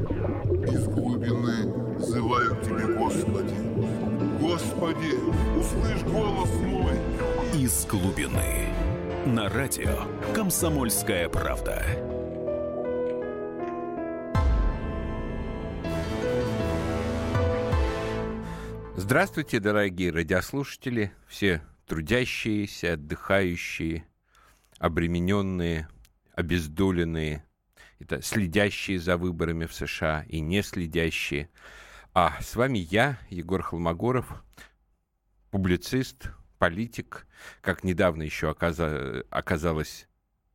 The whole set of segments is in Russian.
Из глубины взываю к Тебе, Господи. Господи, услышь голос мой. Из глубины. На радио «Комсомольская правда». Здравствуйте, дорогие радиослушатели, все трудящиеся, отдыхающие, обремененные, обездоленные, это следящие за выборами в США и не следящие. А с вами я, Егор Холмогоров, публицист, политик, как недавно еще оказа- оказалось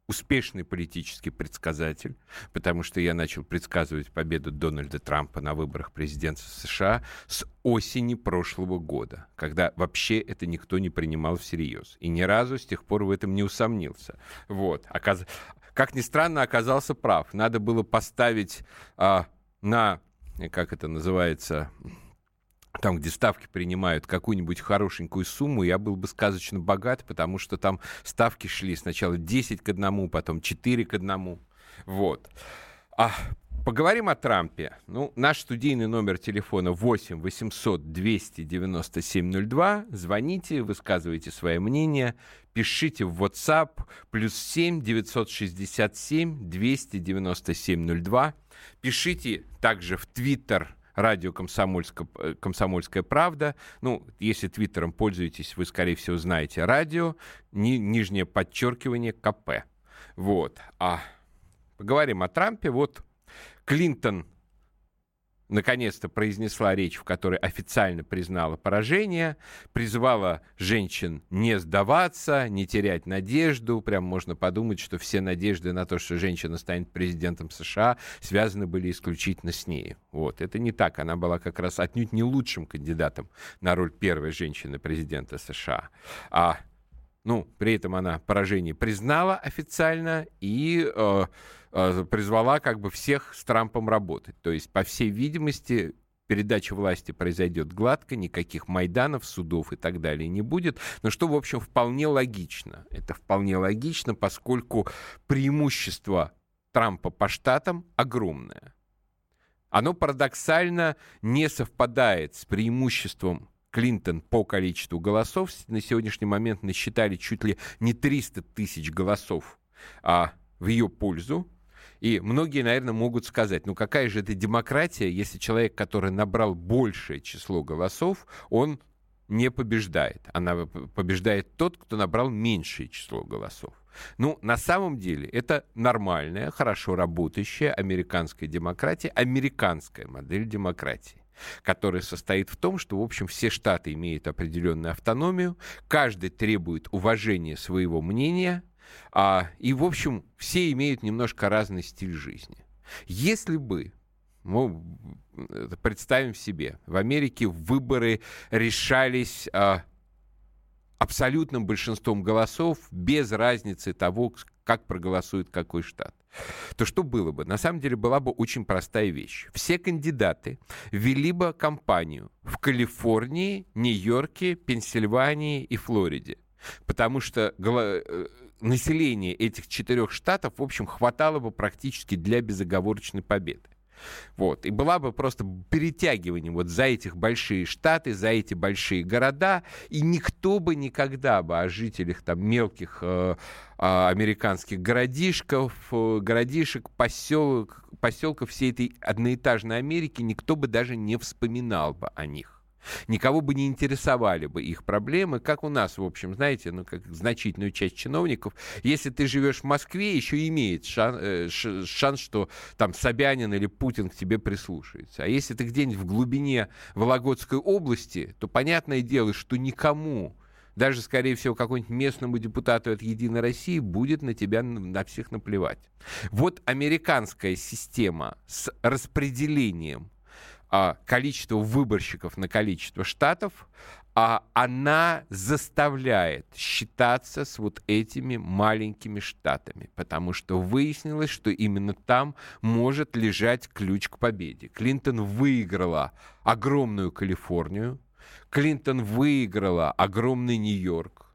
успешный политический предсказатель, потому что я начал предсказывать победу Дональда Трампа на выборах президента США с осени прошлого года, когда вообще это никто не принимал всерьез. И ни разу с тех пор в этом не усомнился. Вот. Оказ... Как ни странно, оказался прав. Надо было поставить а, на, как это называется, там, где ставки принимают какую-нибудь хорошенькую сумму, я был бы сказочно богат, потому что там ставки шли сначала 10 к 1, потом 4 к 1. Вот. А Поговорим о Трампе. Ну, наш студийный номер телефона 8 800 297 02. Звоните, высказывайте свое мнение, пишите в WhatsApp плюс 7 967 297 02. Пишите также в Twitter радио Комсомольская, э, «Комсомольская правда». Ну, если твиттером пользуетесь, вы, скорее всего, знаете радио, ни, нижнее подчеркивание КП. Вот. А поговорим о Трампе. Вот Клинтон наконец-то произнесла речь, в которой официально признала поражение, призвала женщин не сдаваться, не терять надежду. Прям можно подумать, что все надежды на то, что женщина станет президентом США, связаны были исключительно с ней. Вот. Это не так. Она была как раз отнюдь не лучшим кандидатом на роль первой женщины президента США. А ну, при этом она поражение признала официально и э, призвала как бы всех с Трампом работать. То есть, по всей видимости, передача власти произойдет гладко, никаких майданов, судов и так далее не будет. Но что, в общем, вполне логично. Это вполне логично, поскольку преимущество Трампа по штатам огромное. Оно парадоксально не совпадает с преимуществом Клинтон по количеству голосов на сегодняшний момент насчитали чуть ли не 300 тысяч голосов а, в ее пользу. И многие, наверное, могут сказать, ну какая же это демократия, если человек, который набрал большее число голосов, он не побеждает. Она побеждает тот, кто набрал меньшее число голосов. Ну, на самом деле, это нормальная, хорошо работающая американская демократия, американская модель демократии который состоит в том, что, в общем, все штаты имеют определенную автономию, каждый требует уважения своего мнения, а, и, в общем, все имеют немножко разный стиль жизни. Если бы ну, представим себе, в Америке выборы решались а, абсолютным большинством голосов без разницы того, как проголосует какой штат то что было бы? На самом деле была бы очень простая вещь. Все кандидаты вели бы кампанию в Калифорнии, Нью-Йорке, Пенсильвании и Флориде. Потому что э, население этих четырех штатов, в общем, хватало бы практически для безоговорочной победы. Вот. И была бы просто перетягивание вот за этих большие штаты, за эти большие города, и никто бы никогда бы о жителях там мелких э, э, американских городишков, э, городишек, поселок, поселков всей этой одноэтажной Америки, никто бы даже не вспоминал бы о них. Никого бы не интересовали бы их проблемы, как у нас, в общем, знаете, ну, как значительную часть чиновников. Если ты живешь в Москве, еще имеет шанс, э, шанс, что там Собянин или Путин к тебе прислушается. А если ты где-нибудь в глубине Вологодской области, то понятное дело, что никому даже, скорее всего, какому-нибудь местному депутату от «Единой России» будет на тебя на всех наплевать. Вот американская система с распределением количество выборщиков на количество штатов, а она заставляет считаться с вот этими маленькими штатами, потому что выяснилось, что именно там может лежать ключ к победе. Клинтон выиграла огромную Калифорнию, Клинтон выиграла огромный Нью-Йорк,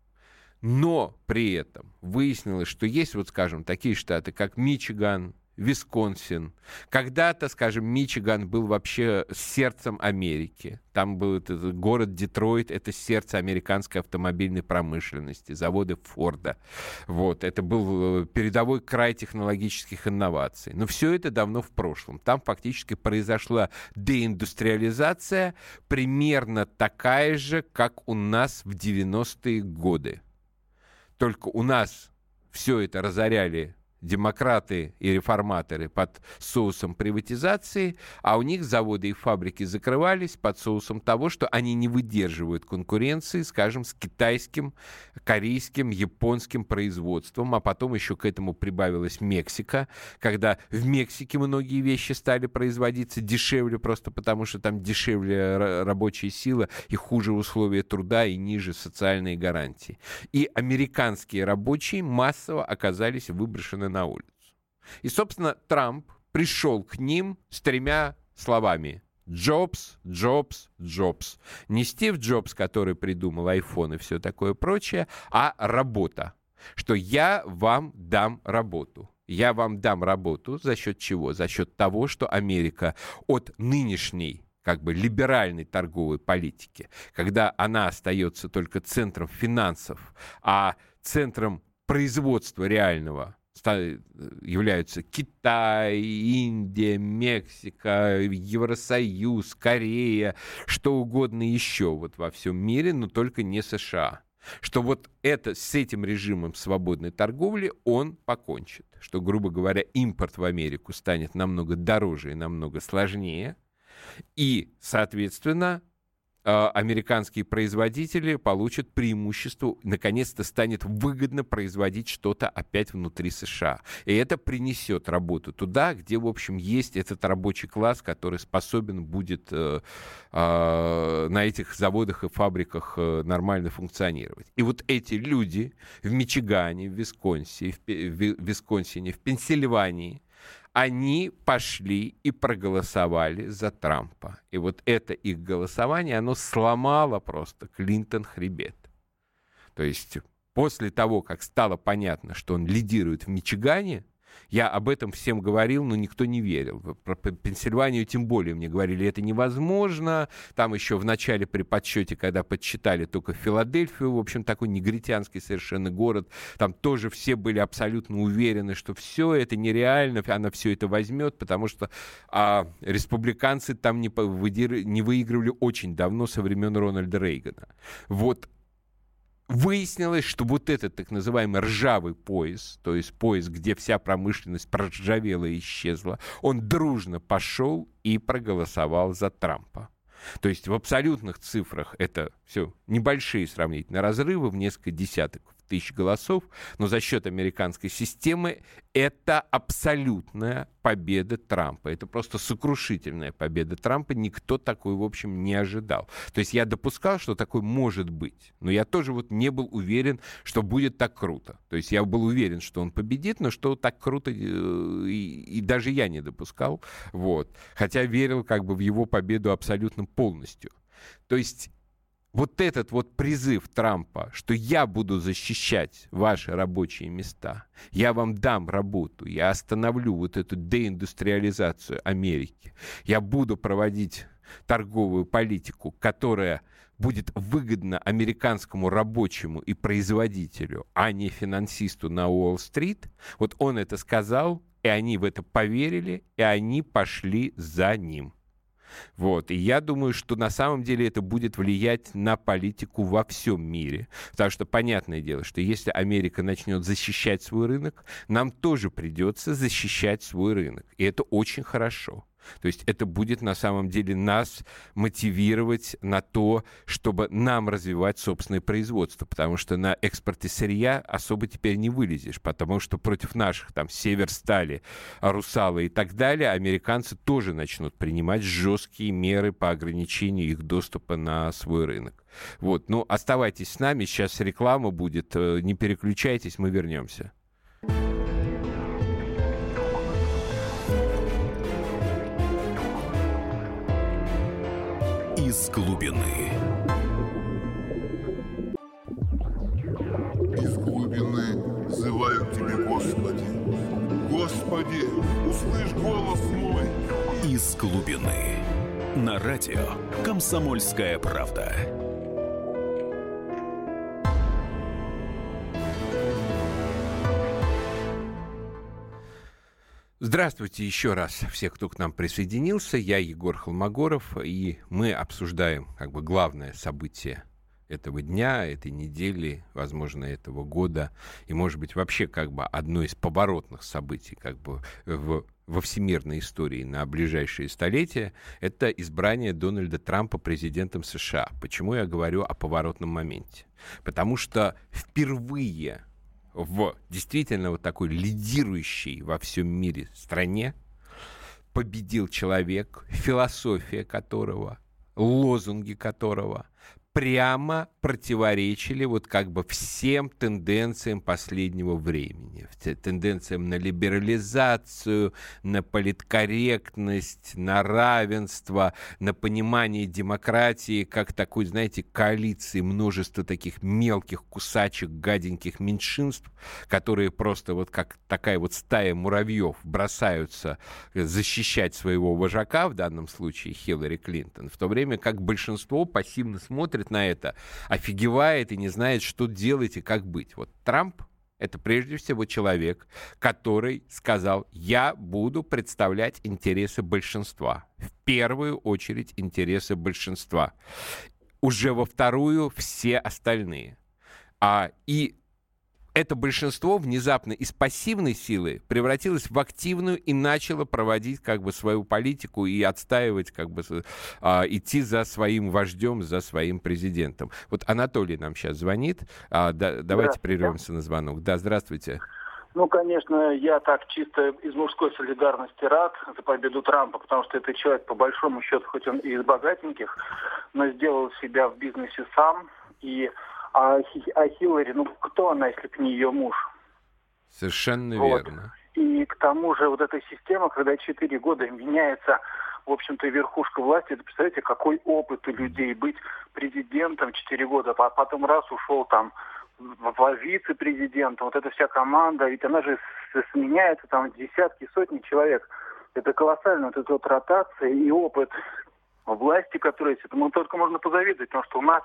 но при этом выяснилось, что есть, вот скажем, такие штаты, как Мичиган, Висконсин. Когда-то, скажем, Мичиган был вообще сердцем Америки. Там был этот город Детройт, это сердце американской автомобильной промышленности, заводы Форда. Вот, это был э, передовой край технологических инноваций. Но все это давно в прошлом. Там фактически произошла деиндустриализация, примерно такая же, как у нас в 90-е годы. Только у нас все это разоряли демократы и реформаторы под соусом приватизации, а у них заводы и фабрики закрывались под соусом того, что они не выдерживают конкуренции, скажем, с китайским, корейским, японским производством, а потом еще к этому прибавилась Мексика, когда в Мексике многие вещи стали производиться дешевле просто потому, что там дешевле рабочая сила и хуже условия труда и ниже социальные гарантии. И американские рабочие массово оказались выброшены на улицу. И, собственно, Трамп пришел к ним с тремя словами. Джобс, Джобс, Джобс. Не Стив Джобс, который придумал iPhone и все такое прочее, а работа. Что я вам дам работу. Я вам дам работу за счет чего? За счет того, что Америка от нынешней как бы либеральной торговой политики, когда она остается только центром финансов, а центром производства реального являются Китай, Индия, Мексика, Евросоюз, Корея, что угодно еще вот во всем мире, но только не США. Что вот это, с этим режимом свободной торговли он покончит. Что, грубо говоря, импорт в Америку станет намного дороже и намного сложнее. И, соответственно, американские производители получат преимущество, наконец-то станет выгодно производить что-то опять внутри США. И это принесет работу туда, где, в общем, есть этот рабочий класс, который способен будет э, э, на этих заводах и фабриках э, нормально функционировать. И вот эти люди в Мичигане, в Висконсине, в, в Висконсине, в Пенсильвании, они пошли и проголосовали за Трампа. И вот это их голосование, оно сломало просто Клинтон хребет. То есть после того, как стало понятно, что он лидирует в Мичигане, я об этом всем говорил, но никто не верил. Про Пенсильванию тем более мне говорили, это невозможно. Там еще в начале при подсчете, когда подсчитали только Филадельфию, в общем, такой негритянский совершенно город, там тоже все были абсолютно уверены, что все это нереально, она все это возьмет, потому что а, республиканцы там не, выигрывали очень давно, со времен Рональда Рейгана. Вот Выяснилось, что вот этот так называемый ржавый пояс, то есть пояс, где вся промышленность проржавела и исчезла, он дружно пошел и проголосовал за Трампа. То есть в абсолютных цифрах это все небольшие сравнительно разрывы в несколько десяток тысяч голосов, но за счет американской системы это абсолютная победа Трампа. Это просто сокрушительная победа Трампа. Никто такой, в общем, не ожидал. То есть я допускал, что такое может быть, но я тоже вот не был уверен, что будет так круто. То есть я был уверен, что он победит, но что так круто, э, и, и даже я не допускал. Вот. Хотя верил как бы в его победу абсолютно полностью. То есть вот этот вот призыв Трампа, что я буду защищать ваши рабочие места, я вам дам работу, я остановлю вот эту деиндустриализацию Америки, я буду проводить торговую политику, которая будет выгодна американскому рабочему и производителю, а не финансисту на Уолл-стрит, вот он это сказал, и они в это поверили, и они пошли за ним. Вот. И я думаю, что на самом деле это будет влиять на политику во всем мире. Потому что понятное дело, что если Америка начнет защищать свой рынок, нам тоже придется защищать свой рынок. И это очень хорошо. То есть это будет на самом деле нас мотивировать на то, чтобы нам развивать собственное производство, потому что на экспорте сырья особо теперь не вылезешь, потому что против наших там Северстали, Русала и так далее американцы тоже начнут принимать жесткие меры по ограничению их доступа на свой рынок. Вот, ну оставайтесь с нами, сейчас реклама будет, э, не переключайтесь, мы вернемся. из глубины. Из глубины взываю к тебе, Господи. Господи, услышь голос мой. Из глубины. На радио «Комсомольская правда». Здравствуйте еще раз все, кто к нам присоединился. Я Егор Холмогоров, и мы обсуждаем как бы главное событие этого дня, этой недели, возможно, этого года, и, может быть, вообще как бы одно из поворотных событий как бы в, во всемирной истории на ближайшие столетия, это избрание Дональда Трампа президентом США. Почему я говорю о поворотном моменте? Потому что впервые в действительно вот такой лидирующей во всем мире стране победил человек, философия которого, лозунги которого прямо противоречили вот как бы всем тенденциям последнего времени, тенденциям на либерализацию, на политкорректность, на равенство, на понимание демократии как такой, знаете, коалиции множества таких мелких кусачек, гаденьких меньшинств, которые просто вот как такая вот стая муравьев бросаются защищать своего вожака, в данном случае Хиллари Клинтон, в то время как большинство пассивно смотрит смотрит на это, офигевает и не знает, что делать и как быть. Вот Трамп это прежде всего человек, который сказал, я буду представлять интересы большинства. В первую очередь интересы большинства. Уже во вторую все остальные. А, и это большинство внезапно из пассивной силы превратилось в активную и начало проводить как бы свою политику и отстаивать, как бы а, идти за своим вождем, за своим президентом. Вот Анатолий нам сейчас звонит. А, да, давайте прервемся на звонок. Да, здравствуйте. Ну, конечно, я так чисто из мужской солидарности рад за победу Трампа, потому что этот человек, по большому счету, хоть он и из богатеньких, но сделал себя в бизнесе сам и а, а Хиллари, ну кто она, если бы не ее муж? Совершенно вот. верно. И к тому же вот эта система, когда четыре года меняется, в общем-то, верхушка власти, это, представляете, какой опыт у людей быть президентом четыре года, а потом раз ушел там в вице-президентом, вот эта вся команда, ведь она же сменяется там десятки, сотни человек. Это колоссально, вот эта вот ротация и опыт власти, которые есть, этому только можно позавидовать, потому что у нас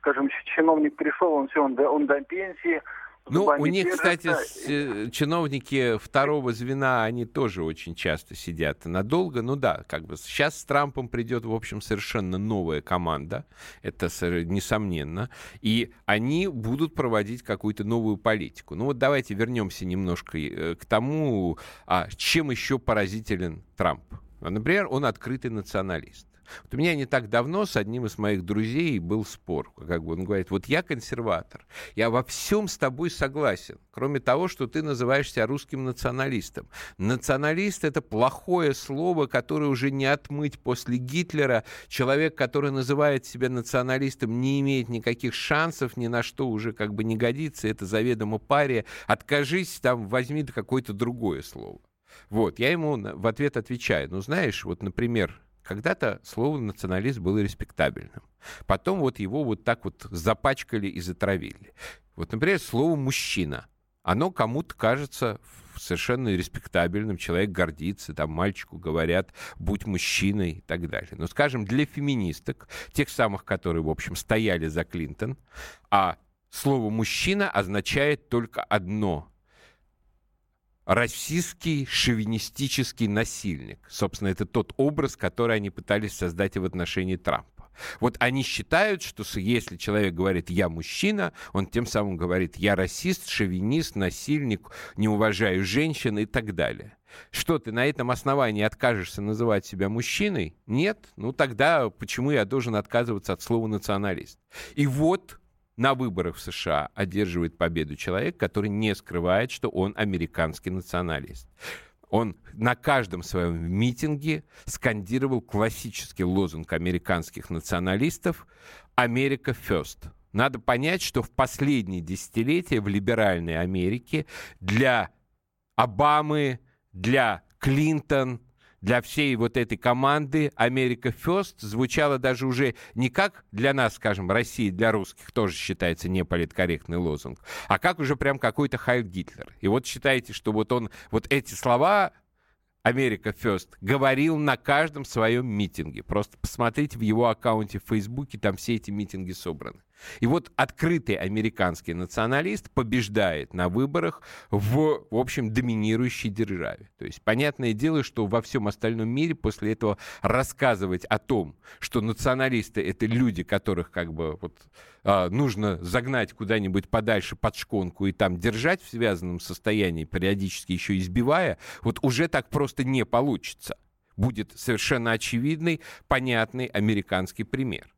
скажем, чиновник пришел, он все, он до, он до пенсии, ну, у них, кстати, с, э, чиновники второго звена, они тоже очень часто сидят надолго. Ну да, как бы сейчас с Трампом придет, в общем, совершенно новая команда, это несомненно, и они будут проводить какую-то новую политику. Ну вот давайте вернемся немножко э, к тому, а чем еще поразителен Трамп. Например, он открытый националист. Вот у меня не так давно с одним из моих друзей был спор. Как бы он говорит, вот я консерватор, я во всем с тобой согласен, кроме того, что ты называешься русским националистом. Националист — это плохое слово, которое уже не отмыть после Гитлера. Человек, который называет себя националистом, не имеет никаких шансов, ни на что уже как бы не годится. Это заведомо пария. Откажись, там, возьми какое-то другое слово. Вот, я ему в ответ отвечаю. Ну, знаешь, вот, например, когда-то слово националист было респектабельным. Потом вот его вот так вот запачкали и затравили. Вот, например, слово «мужчина». Оно кому-то кажется совершенно респектабельным, человек гордится, там мальчику говорят «будь мужчиной» и так далее. Но, скажем, для феминисток, тех самых, которые, в общем, стояли за Клинтон, а слово «мужчина» означает только одно расистский шовинистический насильник. Собственно, это тот образ, который они пытались создать в отношении Трампа. Вот они считают, что если человек говорит «я мужчина», он тем самым говорит «я расист, шовинист, насильник, не уважаю женщин» и так далее. Что, ты на этом основании откажешься называть себя мужчиной? Нет? Ну тогда почему я должен отказываться от слова «националист»? И вот на выборах в США одерживает победу человек, который не скрывает, что он американский националист. Он на каждом своем митинге скандировал классический лозунг американских националистов «Америка first». Надо понять, что в последние десятилетия в либеральной Америке для Обамы, для Клинтон, для всей вот этой команды «Америка First» звучало даже уже не как для нас, скажем, России, для русских, тоже считается неполиткорректный лозунг, а как уже прям какой-то Хайль Гитлер. И вот считаете, что вот он, вот эти слова Америка First говорил на каждом своем митинге. Просто посмотрите в его аккаунте в Фейсбуке, там все эти митинги собраны. И вот открытый американский националист побеждает на выборах в, в общем, доминирующей державе. То есть понятное дело, что во всем остальном мире после этого рассказывать о том, что националисты — это люди, которых как бы вот, а, нужно загнать куда-нибудь подальше под шконку и там держать в связанном состоянии, периодически еще избивая, вот уже так просто не получится. Будет совершенно очевидный, понятный американский пример.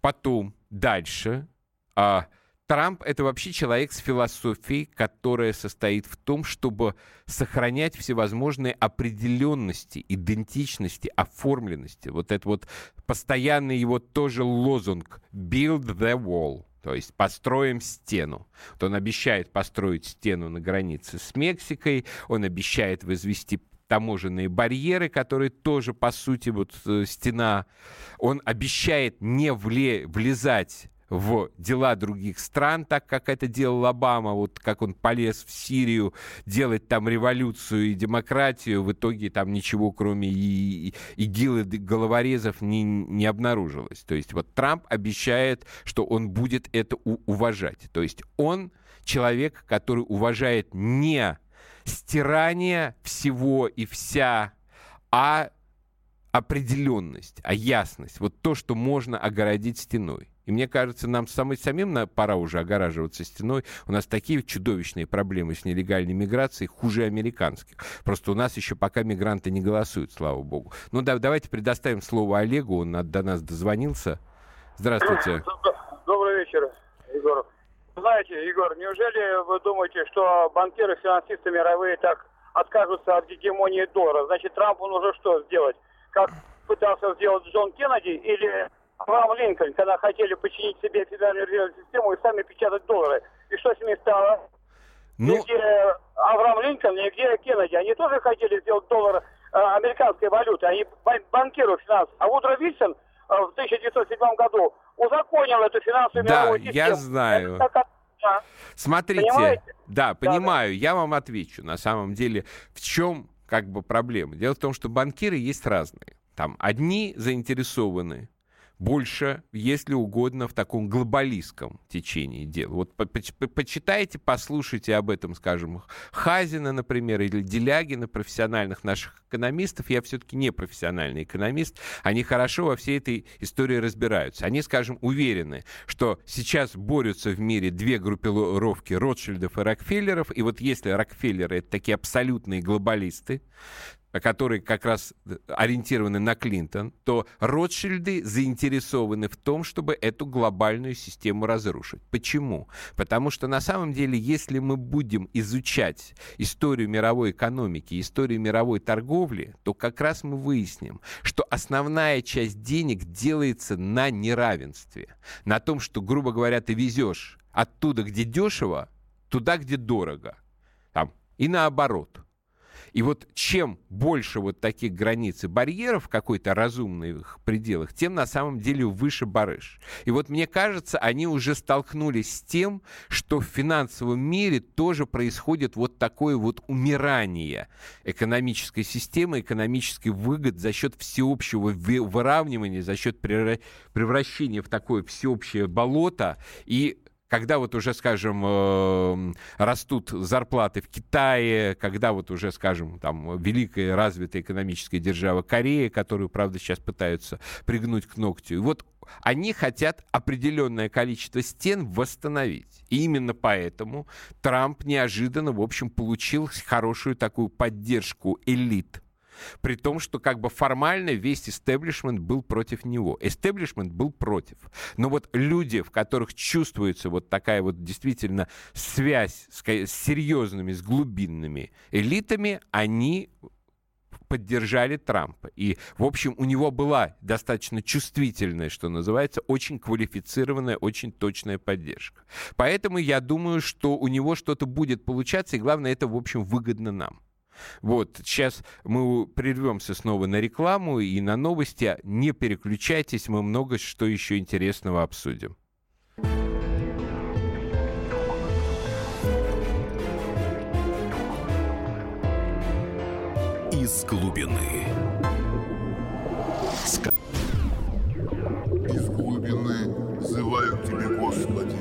Потом дальше. А, Трамп это вообще человек с философией, которая состоит в том, чтобы сохранять всевозможные определенности, идентичности, оформленности. Вот это вот постоянный его тоже лозунг «Build the wall». То есть построим стену. Вот он обещает построить стену на границе с Мексикой, он обещает возвести таможенные барьеры, которые тоже, по сути, вот э, стена. Он обещает не вле, влезать в дела других стран, так как это делал Обама, вот как он полез в Сирию делать там революцию и демократию, в итоге там ничего, кроме и, и, ИГИЛ и головорезов, не, не обнаружилось. То есть вот Трамп обещает, что он будет это уважать. То есть он человек, который уважает не стирание всего и вся, а определенность, а ясность. Вот то, что можно огородить стеной. И мне кажется, нам самой, самим пора уже огораживаться стеной. У нас такие чудовищные проблемы с нелегальной миграцией, хуже американских. Просто у нас еще пока мигранты не голосуют, слава богу. Ну да, давайте предоставим слово Олегу, он до нас дозвонился. Здравствуйте. Добрый вечер, Егор. Знаете, Егор, неужели вы думаете, что банкиры, финансисты мировые так откажутся от гегемонии доллара? Значит, Трамп он уже что сделать? Как пытался сделать Джон Кеннеди или Авраам Линкольн, когда хотели починить себе федеральную резервную систему и сами печатать доллары? И что с ними стало? Ну... Нигде Авраам Линкольн, нигде Кеннеди. Они тоже хотели сделать доллар э, американской валюты. Они банкиры финанс. А Вудро Вильсон э, в 1907 году узаконил эту финансовую да, мировую систему. я знаю. Смотрите, Понимаете? да, понимаю, да, да. я вам отвечу. На самом деле, в чем как бы проблема? Дело в том, что банкиры есть разные. Там одни заинтересованы больше, если угодно, в таком глобалистском течении дел. Вот по по почитайте, послушайте об этом, скажем, Хазина, например, или Делягина, профессиональных наших экономистов. Я все-таки не профессиональный экономист. Они хорошо во всей этой истории разбираются. Они, скажем, уверены, что сейчас борются в мире две группировки Ротшильдов и Рокфеллеров. И вот если Рокфеллеры — это такие абсолютные глобалисты, которые как раз э, ориентированы на Клинтон, то Ротшильды заинтересованы в том, чтобы эту глобальную систему разрушить. Почему? Потому что на самом деле, если мы будем изучать историю мировой экономики, историю мировой торговли, то как раз мы выясним, что основная часть денег делается на неравенстве. На том, что, грубо говоря, ты везешь оттуда, где дешево, туда, где дорого. Там. И наоборот. И вот чем больше вот таких границ и барьеров в какой-то разумных пределах, тем на самом деле выше барыш. И вот мне кажется, они уже столкнулись с тем, что в финансовом мире тоже происходит вот такое вот умирание экономической системы, экономический выгод за счет всеобщего выравнивания, за счет превращения в такое всеобщее болото и когда вот уже, скажем, э, растут зарплаты в Китае, когда вот уже, скажем, там великая развитая экономическая держава Корея, которую, правда, сейчас пытаются пригнуть к ногтю. И вот они хотят определенное количество стен восстановить. И именно поэтому Трамп неожиданно, в общем, получил хорошую такую поддержку элит при том, что как бы формально весь истеблишмент был против него. Истеблишмент был против. Но вот люди, в которых чувствуется вот такая вот действительно связь с, с серьезными, с глубинными элитами, они поддержали Трампа. И, в общем, у него была достаточно чувствительная, что называется, очень квалифицированная, очень точная поддержка. Поэтому я думаю, что у него что-то будет получаться, и главное, это, в общем, выгодно нам. Вот, сейчас мы прервемся снова на рекламу и на новости. Не переключайтесь, мы много что еще интересного обсудим. Из глубины. Из глубины взывают тебе, Господи.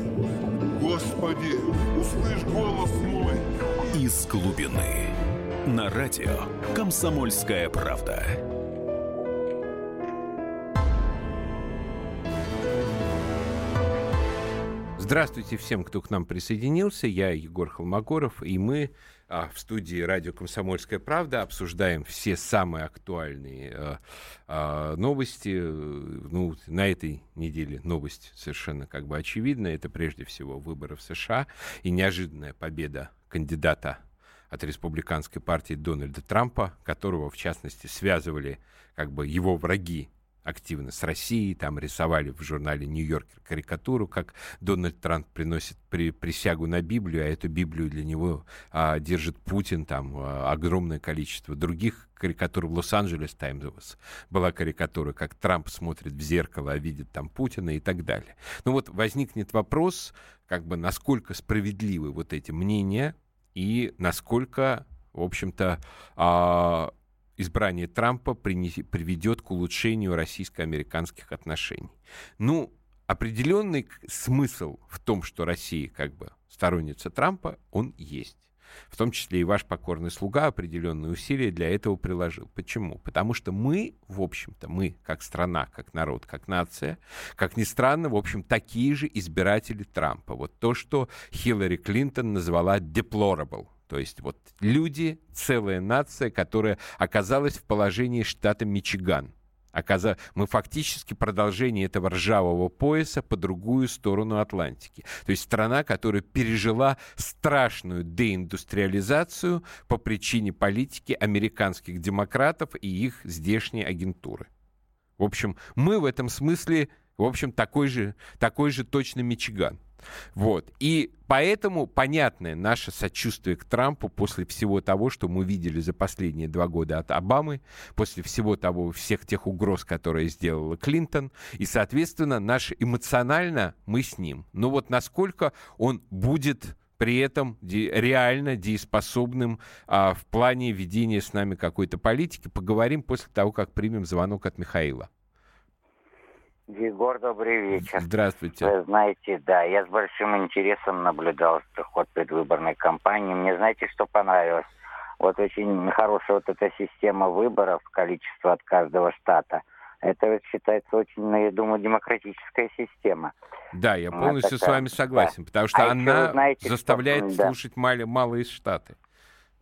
Господи, услышь голос мой. Из глубины. На радио «Комсомольская правда». Здравствуйте всем, кто к нам присоединился. Я Егор Холмогоров, и мы а, в студии радио «Комсомольская правда» обсуждаем все самые актуальные а, а, новости. Ну, на этой неделе новость совершенно как бы очевидна. Это прежде всего выборы в США и неожиданная победа кандидата от республиканской партии Дональда Трампа, которого, в частности, связывали как бы его враги активно с Россией, там рисовали в журнале «Нью-Йоркер» карикатуру, как Дональд Трамп приносит при, присягу на Библию, а эту Библию для него а, держит Путин, там а, огромное количество других карикатур в Лос-Анджелес Таймс была карикатура, как Трамп смотрит в зеркало, а видит там Путина и так далее. Ну вот возникнет вопрос, как бы насколько справедливы вот эти мнения и насколько, в общем-то, а, избрание Трампа приведет к улучшению российско-американских отношений. Ну, определенный смысл в том, что Россия как бы сторонница Трампа, он есть. В том числе и ваш покорный слуга определенные усилия для этого приложил. Почему? Потому что мы, в общем-то, мы как страна, как народ, как нация, как ни странно, в общем, такие же избиратели Трампа. Вот то, что Хиллари Клинтон назвала deplorable, то есть вот люди, целая нация, которая оказалась в положении штата Мичиган. Оказа... Мы фактически продолжение этого ржавого пояса по другую сторону Атлантики. То есть страна, которая пережила страшную деиндустриализацию по причине политики американских демократов и их здешней агентуры. В общем, мы в этом смысле, в общем, такой же, такой же точно Мичиган. Вот. И поэтому понятное наше сочувствие к Трампу после всего того, что мы видели за последние два года от Обамы, после всего того, всех тех угроз, которые сделала Клинтон, и, соответственно, наше эмоционально мы с ним. Но вот насколько он будет при этом реально дееспособным а, в плане ведения с нами какой-то политики, поговорим после того, как примем звонок от Михаила. Егор, добрый вечер. Здравствуйте. Вы знаете, да, я с большим интересом наблюдал ход предвыборной кампании. Мне знаете, что понравилось? Вот очень хорошая вот эта система выборов, количество от каждого штата. Это считается очень, ну, я думаю, демократическая система. Да, я полностью такая, с вами согласен, да. потому что а она знаете, заставляет что, слушать да. мал- малые штаты.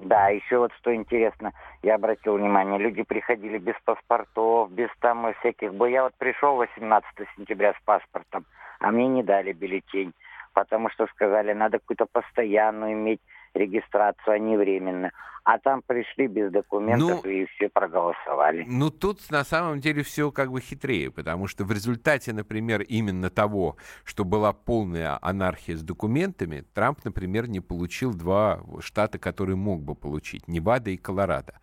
Да, еще вот что интересно, я обратил внимание, люди приходили без паспортов, без там всяких... Я вот пришел 18 сентября с паспортом, а мне не дали бюллетень, потому что сказали, надо какую-то постоянную иметь регистрацию, а не временно. А там пришли без документов ну, и все проголосовали. Ну, тут на самом деле все как бы хитрее, потому что в результате, например, именно того, что была полная анархия с документами, Трамп, например, не получил два штата, которые мог бы получить, Невада и Колорадо.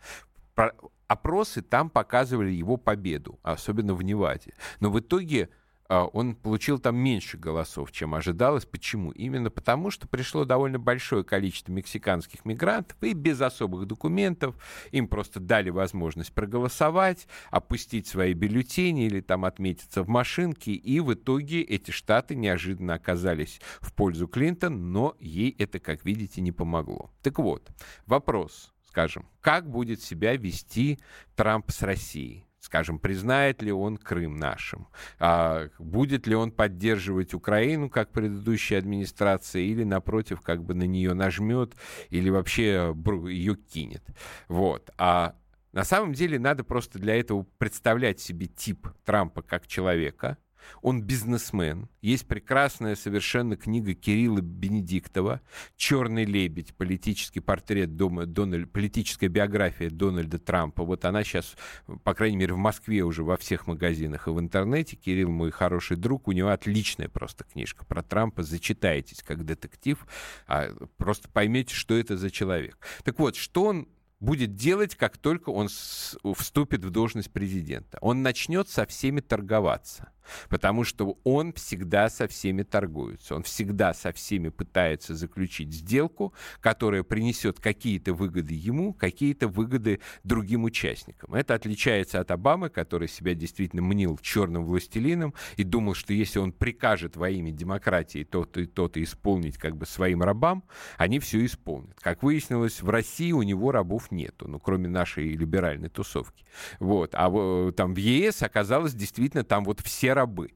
Про... Опросы там показывали его победу, особенно в Неваде. Но в итоге а, он получил там меньше голосов, чем ожидалось. Почему? Именно потому, что пришло довольно большое количество мексиканских мигрантов и без особых документов. Им просто дали возможность проголосовать, опустить свои бюллетени или там отметиться в машинке. И в итоге эти штаты неожиданно оказались в пользу Клинтон, но ей это, как видите, не помогло. Так вот, вопрос, скажем, как будет себя вести Трамп с Россией? Скажем, признает ли он Крым нашим? А, будет ли он поддерживать Украину, как предыдущая администрация, или, напротив, как бы на нее нажмет, или вообще ее кинет? Вот. А на самом деле надо просто для этого представлять себе тип Трампа как человека – он бизнесмен. Есть прекрасная совершенно книга Кирилла Бенедиктова «Черный лебедь. Политический портрет дома, Дональд, политическая биография Дональда Трампа». Вот она сейчас, по крайней мере, в Москве уже во всех магазинах и в интернете. Кирилл мой хороший друг, у него отличная просто книжка про Трампа. Зачитайтесь как детектив, а просто поймете, что это за человек. Так вот, что он будет делать, как только он вступит в должность президента. Он начнет со всеми торговаться. Потому что он всегда со всеми торгуется, он всегда со всеми пытается заключить сделку, которая принесет какие-то выгоды ему, какие-то выгоды другим участникам. Это отличается от Обамы, который себя действительно мнил черным властелином и думал, что если он прикажет во имя демократии то-то и то-то исполнить как бы своим рабам, они все исполнят. Как выяснилось, в России у него рабов нету, ну, кроме нашей либеральной тусовки. Вот. А там в ЕС оказалось действительно там вот все рабы.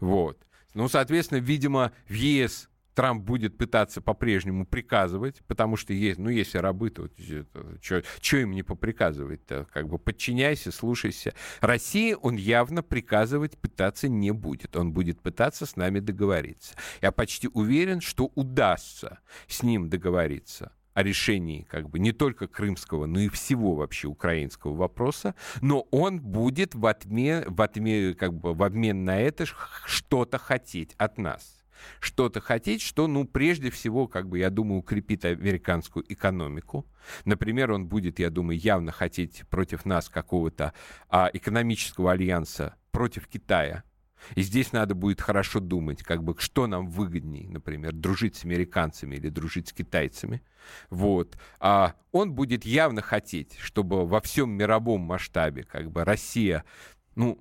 Вот. Ну, соответственно, видимо, в ЕС Трамп будет пытаться по-прежнему приказывать, потому что есть, ну, если рабы, то что им не поприказывать-то? Как бы подчиняйся, слушайся. России он явно приказывать пытаться не будет. Он будет пытаться с нами договориться. Я почти уверен, что удастся с ним договориться о решении как бы не только крымского, но и всего вообще украинского вопроса, но он будет в отмен, в отмен, как бы в обмен на это что-то хотеть от нас что-то хотеть, что, ну, прежде всего, как бы, я думаю, укрепит американскую экономику. Например, он будет, я думаю, явно хотеть против нас какого-то а, экономического альянса против Китая, и здесь надо будет хорошо думать, как бы, что нам выгоднее, например, дружить с американцами или дружить с китайцами. Вот. А он будет явно хотеть, чтобы во всем мировом масштабе как бы Россия, ну,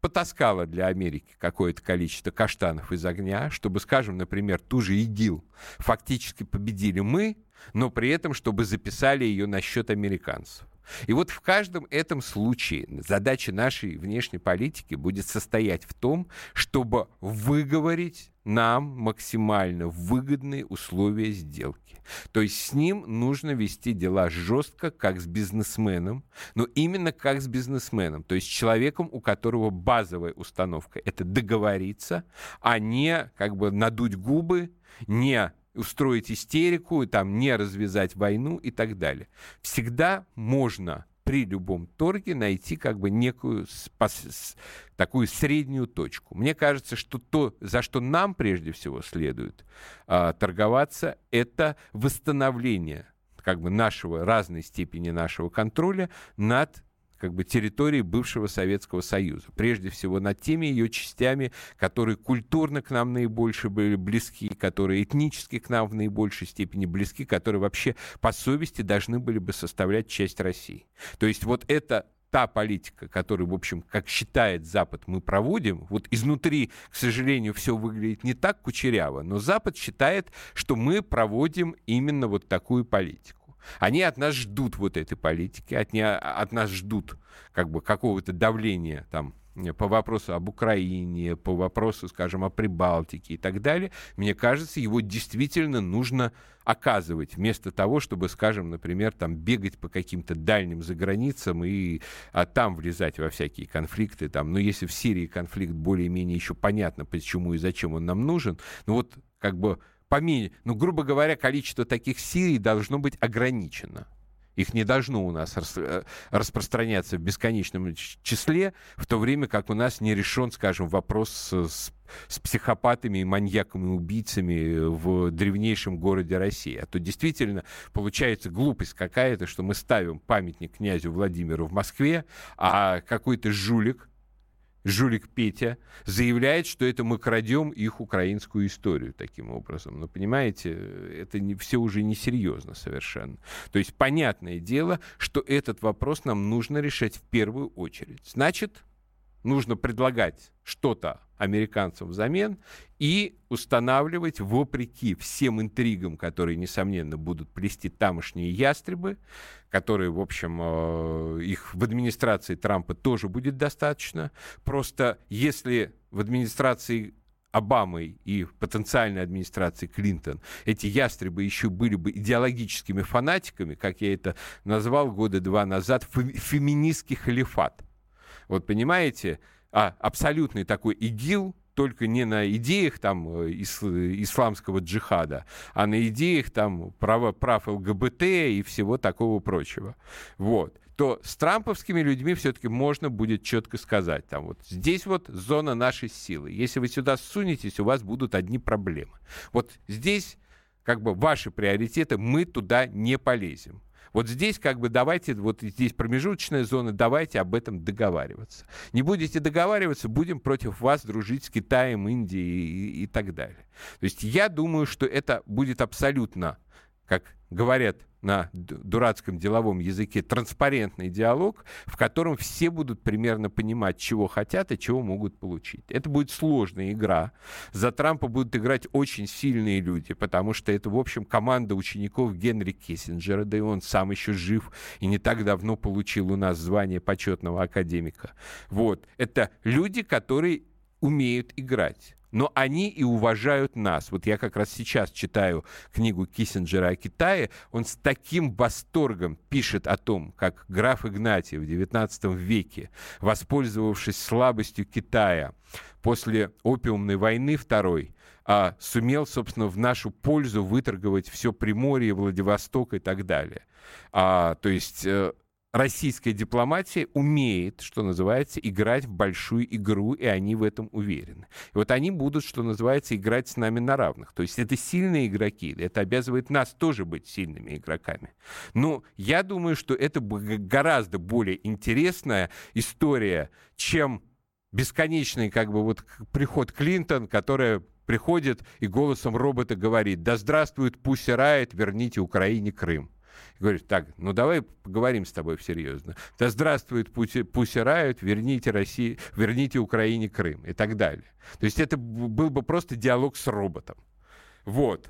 потаскала для Америки какое-то количество каштанов из огня, чтобы, скажем, например, ту же ИГИЛ фактически победили мы, но при этом, чтобы записали ее на счет американцев. И вот в каждом этом случае задача нашей внешней политики будет состоять в том, чтобы выговорить нам максимально выгодные условия сделки. То есть с ним нужно вести дела жестко, как с бизнесменом, но именно как с бизнесменом, то есть человеком, у которого базовая установка — это договориться, а не как бы надуть губы, не устроить истерику, там, не развязать войну и так далее. Всегда можно при любом торге найти как бы некую спас, такую среднюю точку. Мне кажется, что то, за что нам прежде всего следует а, торговаться, это восстановление как бы нашего разной степени нашего контроля над как бы территории бывшего Советского Союза. Прежде всего над теми ее частями, которые культурно к нам наибольше были близки, которые этнически к нам в наибольшей степени близки, которые вообще по совести должны были бы составлять часть России. То есть вот это та политика, которую, в общем, как считает Запад, мы проводим, вот изнутри, к сожалению, все выглядит не так кучеряво, но Запад считает, что мы проводим именно вот такую политику. Они от нас ждут вот этой политики, от, не, от нас ждут как бы какого-то давления там по вопросу об Украине, по вопросу, скажем, о Прибалтике и так далее, мне кажется, его действительно нужно оказывать, вместо того, чтобы, скажем, например, там бегать по каким-то дальним заграницам и а, там влезать во всякие конфликты. Там. Но если в Сирии конфликт более-менее еще понятно, почему и зачем он нам нужен, ну вот как бы поменьше, ну, грубо говоря, количество таких Сирий должно быть ограничено. Их не должно у нас э, распространяться в бесконечном числе, в то время как у нас не решен, скажем, вопрос с, с психопатами маньяками, убийцами в древнейшем городе России. А то действительно получается глупость какая-то, что мы ставим памятник князю Владимиру в Москве, а какой-то жулик, жулик Петя заявляет, что это мы крадем их украинскую историю таким образом. Но понимаете, это не, все уже несерьезно совершенно. То есть понятное дело, что этот вопрос нам нужно решать в первую очередь. Значит, нужно предлагать что-то американцам взамен и устанавливать, вопреки всем интригам, которые, несомненно, будут плести тамошние ястребы, которые, в общем, э, их в администрации Трампа тоже будет достаточно. Просто если в администрации Обамой и потенциальной администрации Клинтон эти ястребы еще были бы идеологическими фанатиками, как я это назвал года два назад, феминистский халифат. Вот понимаете, а абсолютный такой ИГИЛ, только не на идеях там э, ис, исламского джихада, а на идеях там права, прав ЛГБТ и всего такого прочего. Вот то с трамповскими людьми все-таки можно будет четко сказать, там вот здесь вот зона нашей силы. Если вы сюда сунетесь, у вас будут одни проблемы. Вот здесь как бы ваши приоритеты, мы туда не полезем. Вот здесь как бы давайте, вот здесь промежуточная зона, давайте об этом договариваться. Не будете договариваться, будем против вас дружить с Китаем, Индией и, и так далее. То есть я думаю, что это будет абсолютно, как говорят на дурацком деловом языке транспарентный диалог, в котором все будут примерно понимать, чего хотят и чего могут получить. Это будет сложная игра. За Трампа будут играть очень сильные люди, потому что это, в общем, команда учеников Генри Киссинджера, да и он сам еще жив и не так давно получил у нас звание почетного академика. Вот. Это люди, которые умеют играть но они и уважают нас. Вот я как раз сейчас читаю книгу Киссинджера о Китае, он с таким восторгом пишет о том, как граф Игнатий в XIX веке, воспользовавшись слабостью Китая после опиумной войны второй, а, сумел, собственно, в нашу пользу выторговать все Приморье, Владивосток и так далее. А, то есть э, российская дипломатия умеет, что называется, играть в большую игру, и они в этом уверены. И вот они будут, что называется, играть с нами на равных. То есть это сильные игроки, это обязывает нас тоже быть сильными игроками. Но я думаю, что это гораздо более интересная история, чем бесконечный как бы вот приход Клинтон, которая приходит и голосом робота говорит «Да здравствует Пусси Райт, верните Украине Крым». И говорит, так, ну давай поговорим с тобой серьезно. Да здравствует Пусть Райот, верните России, верните Украине Крым и так далее. То есть это был бы просто диалог с роботом. Вот.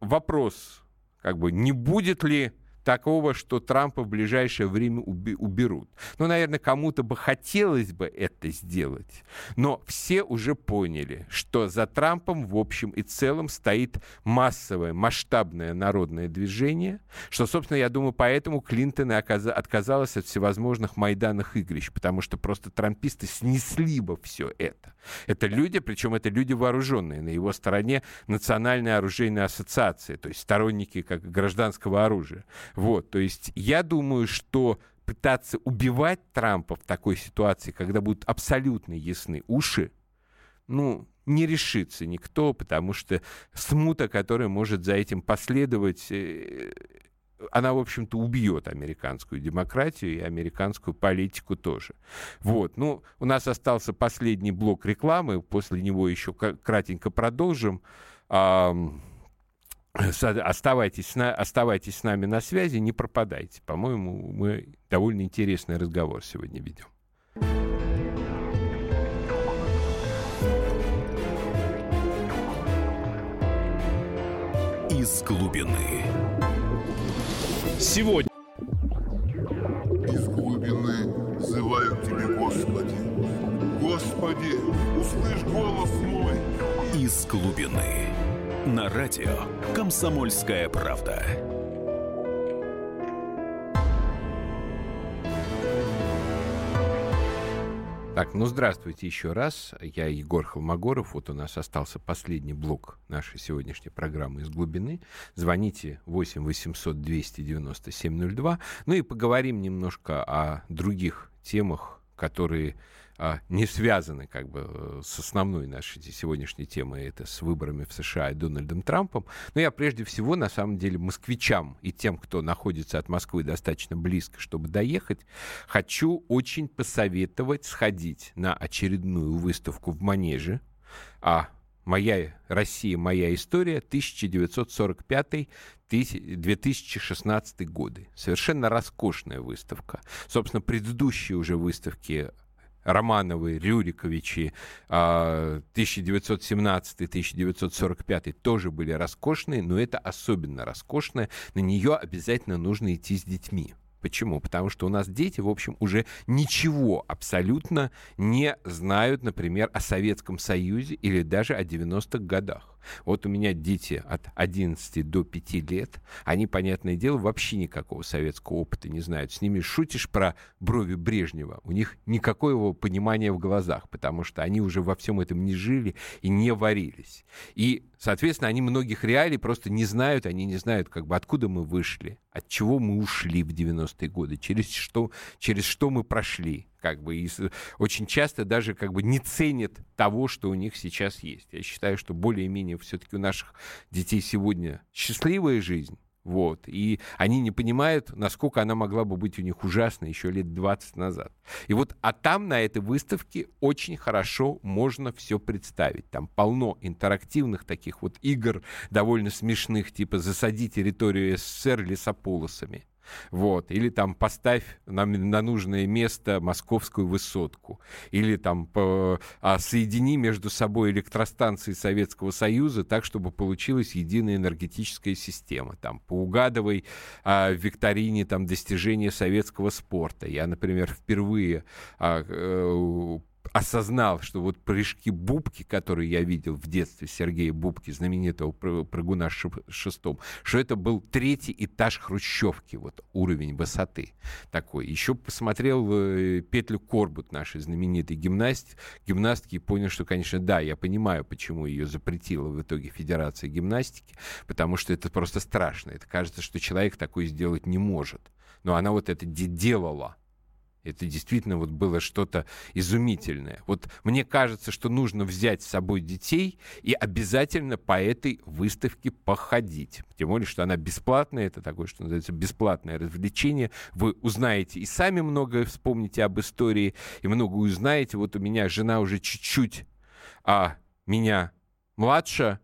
Вопрос, как бы, не будет ли такого, что Трампа в ближайшее время уберут. Ну, наверное, кому-то бы хотелось бы это сделать, но все уже поняли, что за Трампом в общем и целом стоит массовое, масштабное народное движение, что, собственно, я думаю, поэтому Клинтон и отказалась от всевозможных майданных игрищ, потому что просто трамписты снесли бы все это. Это люди, причем это люди вооруженные. На его стороне Национальная оружейная ассоциация, то есть сторонники как гражданского оружия. Вот, то есть я думаю, что пытаться убивать Трампа в такой ситуации, когда будут абсолютно ясны уши, ну, не решится никто, потому что смута, которая может за этим последовать, э, она, в общем-то, убьет американскую демократию и американскую политику тоже. Вот. Ну, у нас остался последний блок рекламы, после него еще кратенько продолжим. Оставайтесь с, оставайтесь с нами на связи, не пропадайте. По-моему, мы довольно интересный разговор сегодня ведем. Из глубины. Сегодня. Из глубины взывают тебе, Господи. Господи, услышь голос мой. Из глубины на радио «Комсомольская правда». Так, ну здравствуйте еще раз. Я Егор Холмогоров. Вот у нас остался последний блок нашей сегодняшней программы «Из глубины». Звоните 8 800 297 02. Ну и поговорим немножко о других темах, которые не связаны как бы э, с основной нашей сегодняшней темой, это с выборами в США и Дональдом Трампом. Но я прежде всего, на самом деле, москвичам и тем, кто находится от Москвы достаточно близко, чтобы доехать, хочу очень посоветовать сходить на очередную выставку в Манеже. А «Моя Россия, моя история» 1945-2016 годы. Совершенно роскошная выставка. Собственно, предыдущие уже выставки Романовы, Рюриковичи, 1917-1945 а, тоже были роскошные, но это особенно роскошное. На нее обязательно нужно идти с детьми. Почему? Потому что у нас дети, в общем, уже ничего абсолютно не знают, например, о Советском Союзе или даже о 90-х годах. Вот у меня дети от 11 до 5 лет, они, понятное дело, вообще никакого советского опыта не знают. С ними шутишь про брови Брежнева, у них никакого понимания в глазах, потому что они уже во всем этом не жили и не варились. И, соответственно, они многих реалий просто не знают, они не знают, как бы, откуда мы вышли, от чего мы ушли в 90-е годы, через что, через что мы прошли как бы и очень часто даже как бы не ценят того, что у них сейчас есть. Я считаю, что более-менее все-таки у наших детей сегодня счастливая жизнь, Вот. И они не понимают, насколько она могла бы быть у них ужасной еще лет 20 назад. И вот, а там на этой выставке очень хорошо можно все представить. Там полно интерактивных таких вот игр, довольно смешных, типа «Засади территорию СССР лесополосами». Вот. Или там поставь на, на нужное место московскую высотку. Или там по, а, соедини между собой электростанции Советского Союза так, чтобы получилась единая энергетическая система. Там поугадывай а, в викторине там, достижения советского спорта. Я, например, впервые а, э, осознал, что вот прыжки Бубки, которые я видел в детстве Сергея Бубки, знаменитого прыгуна шестом, что это был третий этаж Хрущевки, вот уровень высоты такой. Еще посмотрел э, петлю Корбут нашей знаменитой гимнаст, гимнастки и понял, что, конечно, да, я понимаю, почему ее запретила в итоге Федерация гимнастики, потому что это просто страшно. Это кажется, что человек такое сделать не может. Но она вот это делала. Это действительно вот было что-то изумительное. Вот мне кажется, что нужно взять с собой детей и обязательно по этой выставке походить. Тем более, что она бесплатная, это такое, что называется, бесплатное развлечение. Вы узнаете и сами многое вспомните об истории, и много узнаете. Вот у меня жена уже чуть-чуть, а меня младше,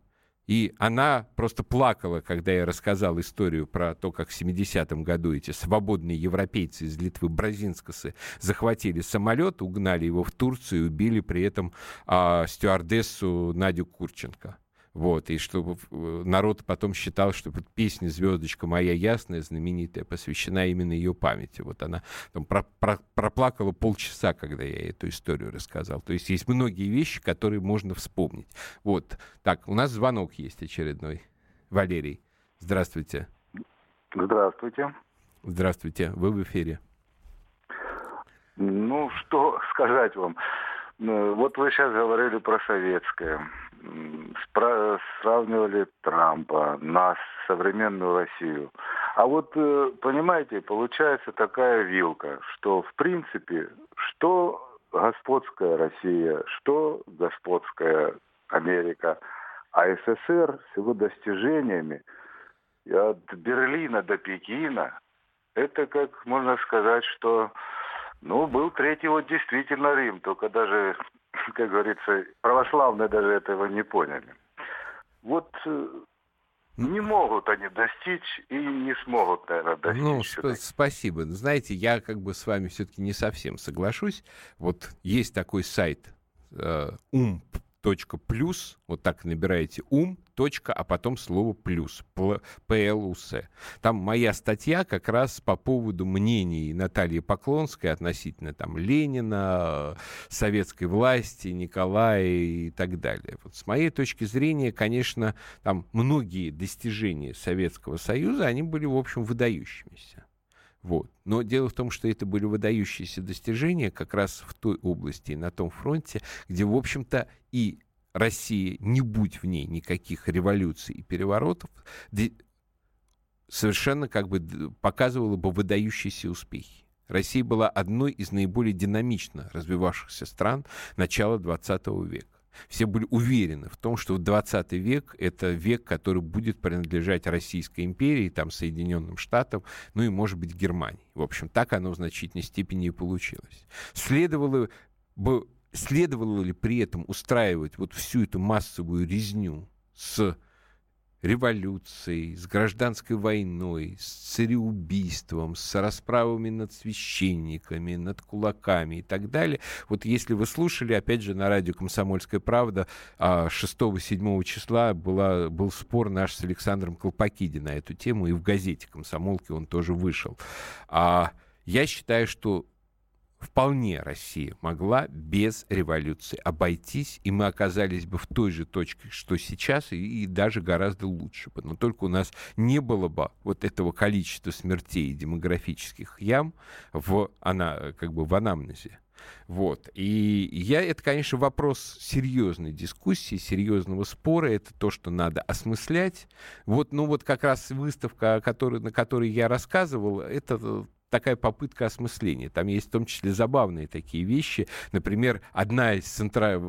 и она просто плакала, когда я рассказал историю про то, как в 70-м году эти свободные европейцы из Литвы, Бразинскосы, захватили самолет, угнали его в Турцию и убили при этом а, стюардессу Надю Курченко. Вот, и чтобы э, народ потом считал, что вот песня «Звездочка моя ясная», знаменитая, посвящена именно ее памяти. Вот она там про, про, проплакала полчаса, когда я эту историю рассказал. То есть есть многие вещи, которые можно вспомнить. Вот. Так, у нас звонок есть очередной. Валерий, здравствуйте. Здравствуйте. Здравствуйте, вы в эфире. Ну, что сказать вам. Ну, вот вы сейчас говорили про советское сравнивали Трампа, нас, современную Россию. А вот, э, понимаете, получается такая вилка, что, в принципе, что господская Россия, что господская Америка, а СССР с его достижениями от Берлина до Пекина, это, как можно сказать, что ну, был третий вот действительно Рим, только даже как говорится, православные даже этого не поняли. Вот э, не могут они достичь и не смогут, наверное, достичь. Ну, сп- спасибо. Знаете, я как бы с вами все-таки не совсем соглашусь. Вот есть такой сайт э, ум точка плюс, вот так набираете ум, точка, а потом слово плюс, ПЛУС. Там моя статья как раз по поводу мнений Натальи Поклонской относительно там Ленина, советской власти, Николая и так далее. Вот с моей точки зрения, конечно, там многие достижения Советского Союза, они были, в общем, выдающимися. Вот. Но дело в том, что это были выдающиеся достижения как раз в той области и на том фронте, где, в общем-то, и Россия, не будь в ней никаких революций и переворотов, совершенно как бы показывала бы выдающиеся успехи. Россия была одной из наиболее динамично развивавшихся стран начала XX века все были уверены в том, что 20 век — это век, который будет принадлежать Российской империи, там, Соединенным Штатам, ну и, может быть, Германии. В общем, так оно в значительной степени и получилось. Следовало бы следовало ли при этом устраивать вот всю эту массовую резню с революцией, с гражданской войной, с цареубийством, с расправами над священниками, над кулаками и так далее. Вот если вы слушали, опять же, на радио «Комсомольская правда» 6-7 числа была, был спор наш с Александром Колпакиди на эту тему, и в газете «Комсомолки» он тоже вышел. А я считаю, что вполне Россия могла без революции обойтись, и мы оказались бы в той же точке, что сейчас, и, и даже гораздо лучше бы. Но только у нас не было бы вот этого количества смертей и демографических ям в, она, как бы в анамнезе. Вот. И я, это, конечно, вопрос серьезной дискуссии, серьезного спора. Это то, что надо осмыслять. Вот, ну вот как раз выставка, который, на которой я рассказывал, это такая попытка осмысления. Там есть в том числе забавные такие вещи. Например, одна из, центра...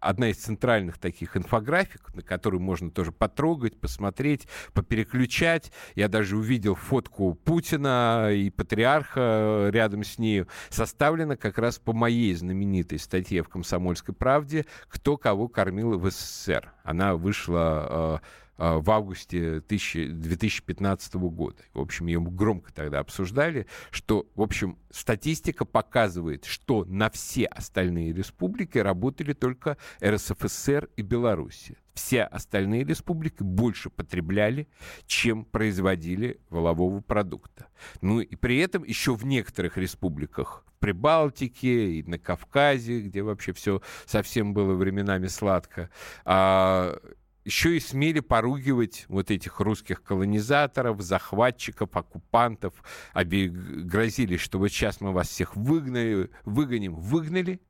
одна из центральных таких инфографик, на которую можно тоже потрогать, посмотреть, попереключать. Я даже увидел фотку Путина и патриарха рядом с нею. Составлена как раз по моей знаменитой статье в «Комсомольской правде» «Кто кого кормил в СССР». Она вышла э, а, в августе 2015 года. В общем, ее громко тогда обсуждали, что, в общем, статистика показывает, что на все остальные республики работали только РСФСР и Белоруссия. Все остальные республики больше потребляли, чем производили волового продукта. Ну и при этом еще в некоторых республиках Прибалтике и на Кавказе, где вообще все совсем было временами сладко, а, еще и смели поругивать вот этих русских колонизаторов, захватчиков, оккупантов, оби грозили, что вот сейчас мы вас всех выгнали, выгоним, выгнали.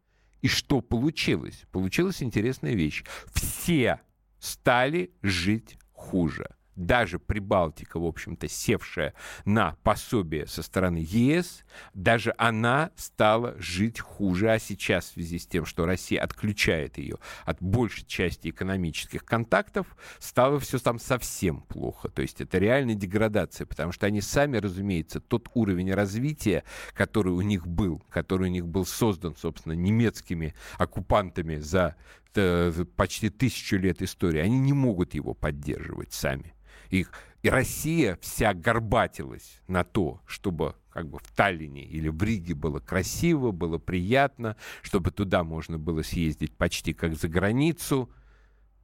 И что получилось? Получилась интересная вещь. Все стали жить хуже даже Прибалтика, в общем-то, севшая на пособие со стороны ЕС, даже она стала жить хуже. А сейчас в связи с тем, что Россия отключает ее от большей части экономических контактов, стало все там совсем плохо. То есть это реальная деградация, потому что они сами, разумеется, тот уровень развития, который у них был, который у них был создан, собственно, немецкими оккупантами за э, почти тысячу лет истории, они не могут его поддерживать сами их. И Россия вся горбатилась на то, чтобы как бы в Таллине или в Риге было красиво, было приятно, чтобы туда можно было съездить почти как за границу,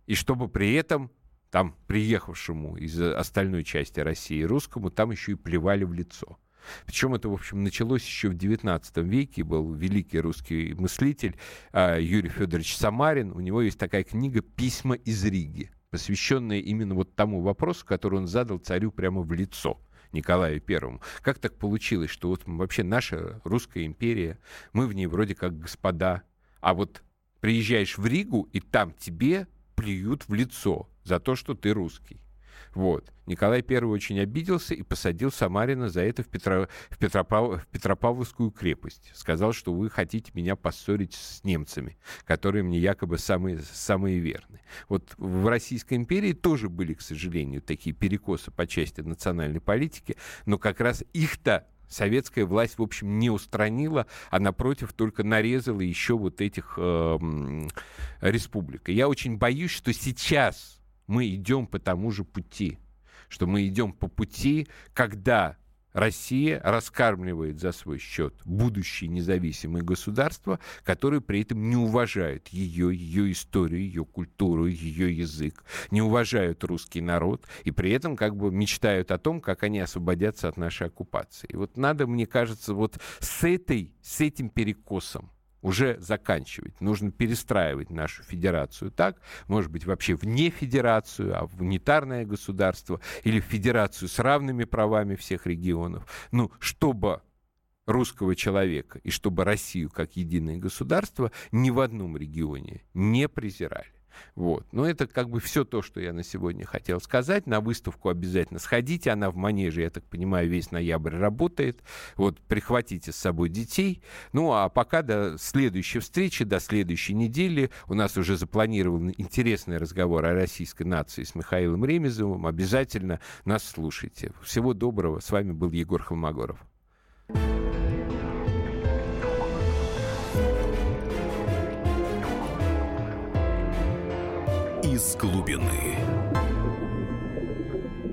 и чтобы при этом там приехавшему из остальной части России русскому там еще и плевали в лицо. Причем это, в общем, началось еще в XIX веке. Был великий русский мыслитель а, Юрий Федорович Самарин. У него есть такая книга «Письма из Риги» посвященная именно вот тому вопросу, который он задал царю прямо в лицо. Николаю Первому. Как так получилось, что вот вообще наша русская империя, мы в ней вроде как господа, а вот приезжаешь в Ригу, и там тебе плюют в лицо за то, что ты русский. Вот. Николай I очень обиделся и посадил Самарина за это в, Петро, в, Петропав, в Петропавловскую крепость. Сказал, что вы хотите меня поссорить с немцами, которые мне якобы самые, самые верные. Вот в Российской империи тоже были, к сожалению, такие перекосы по части национальной политики, но как раз их-то советская власть, в общем, не устранила, а напротив только нарезала еще вот этих э, республик. И я очень боюсь, что сейчас мы идем по тому же пути, что мы идем по пути, когда Россия раскармливает за свой счет будущие независимые государства, которые при этом не уважают ее, ее историю, ее культуру, ее язык, не уважают русский народ и при этом как бы мечтают о том, как они освободятся от нашей оккупации. И вот надо, мне кажется, вот с, этой, с этим перекосом уже заканчивать. Нужно перестраивать нашу федерацию так, может быть, вообще вне федерацию, а в унитарное государство или в федерацию с равными правами всех регионов. Ну, чтобы русского человека и чтобы Россию как единое государство ни в одном регионе не презирали. Вот. Но это как бы все то, что я на сегодня хотел сказать. На выставку обязательно сходите. Она в манеже, я так понимаю, весь ноябрь работает. Вот, прихватите с собой детей. Ну, а пока до следующей встречи, до следующей недели у нас уже запланирован интересный разговор о российской нации с Михаилом Ремезовым. Обязательно нас слушайте. Всего доброго. С вами был Егор Холмогоров. Из глубины.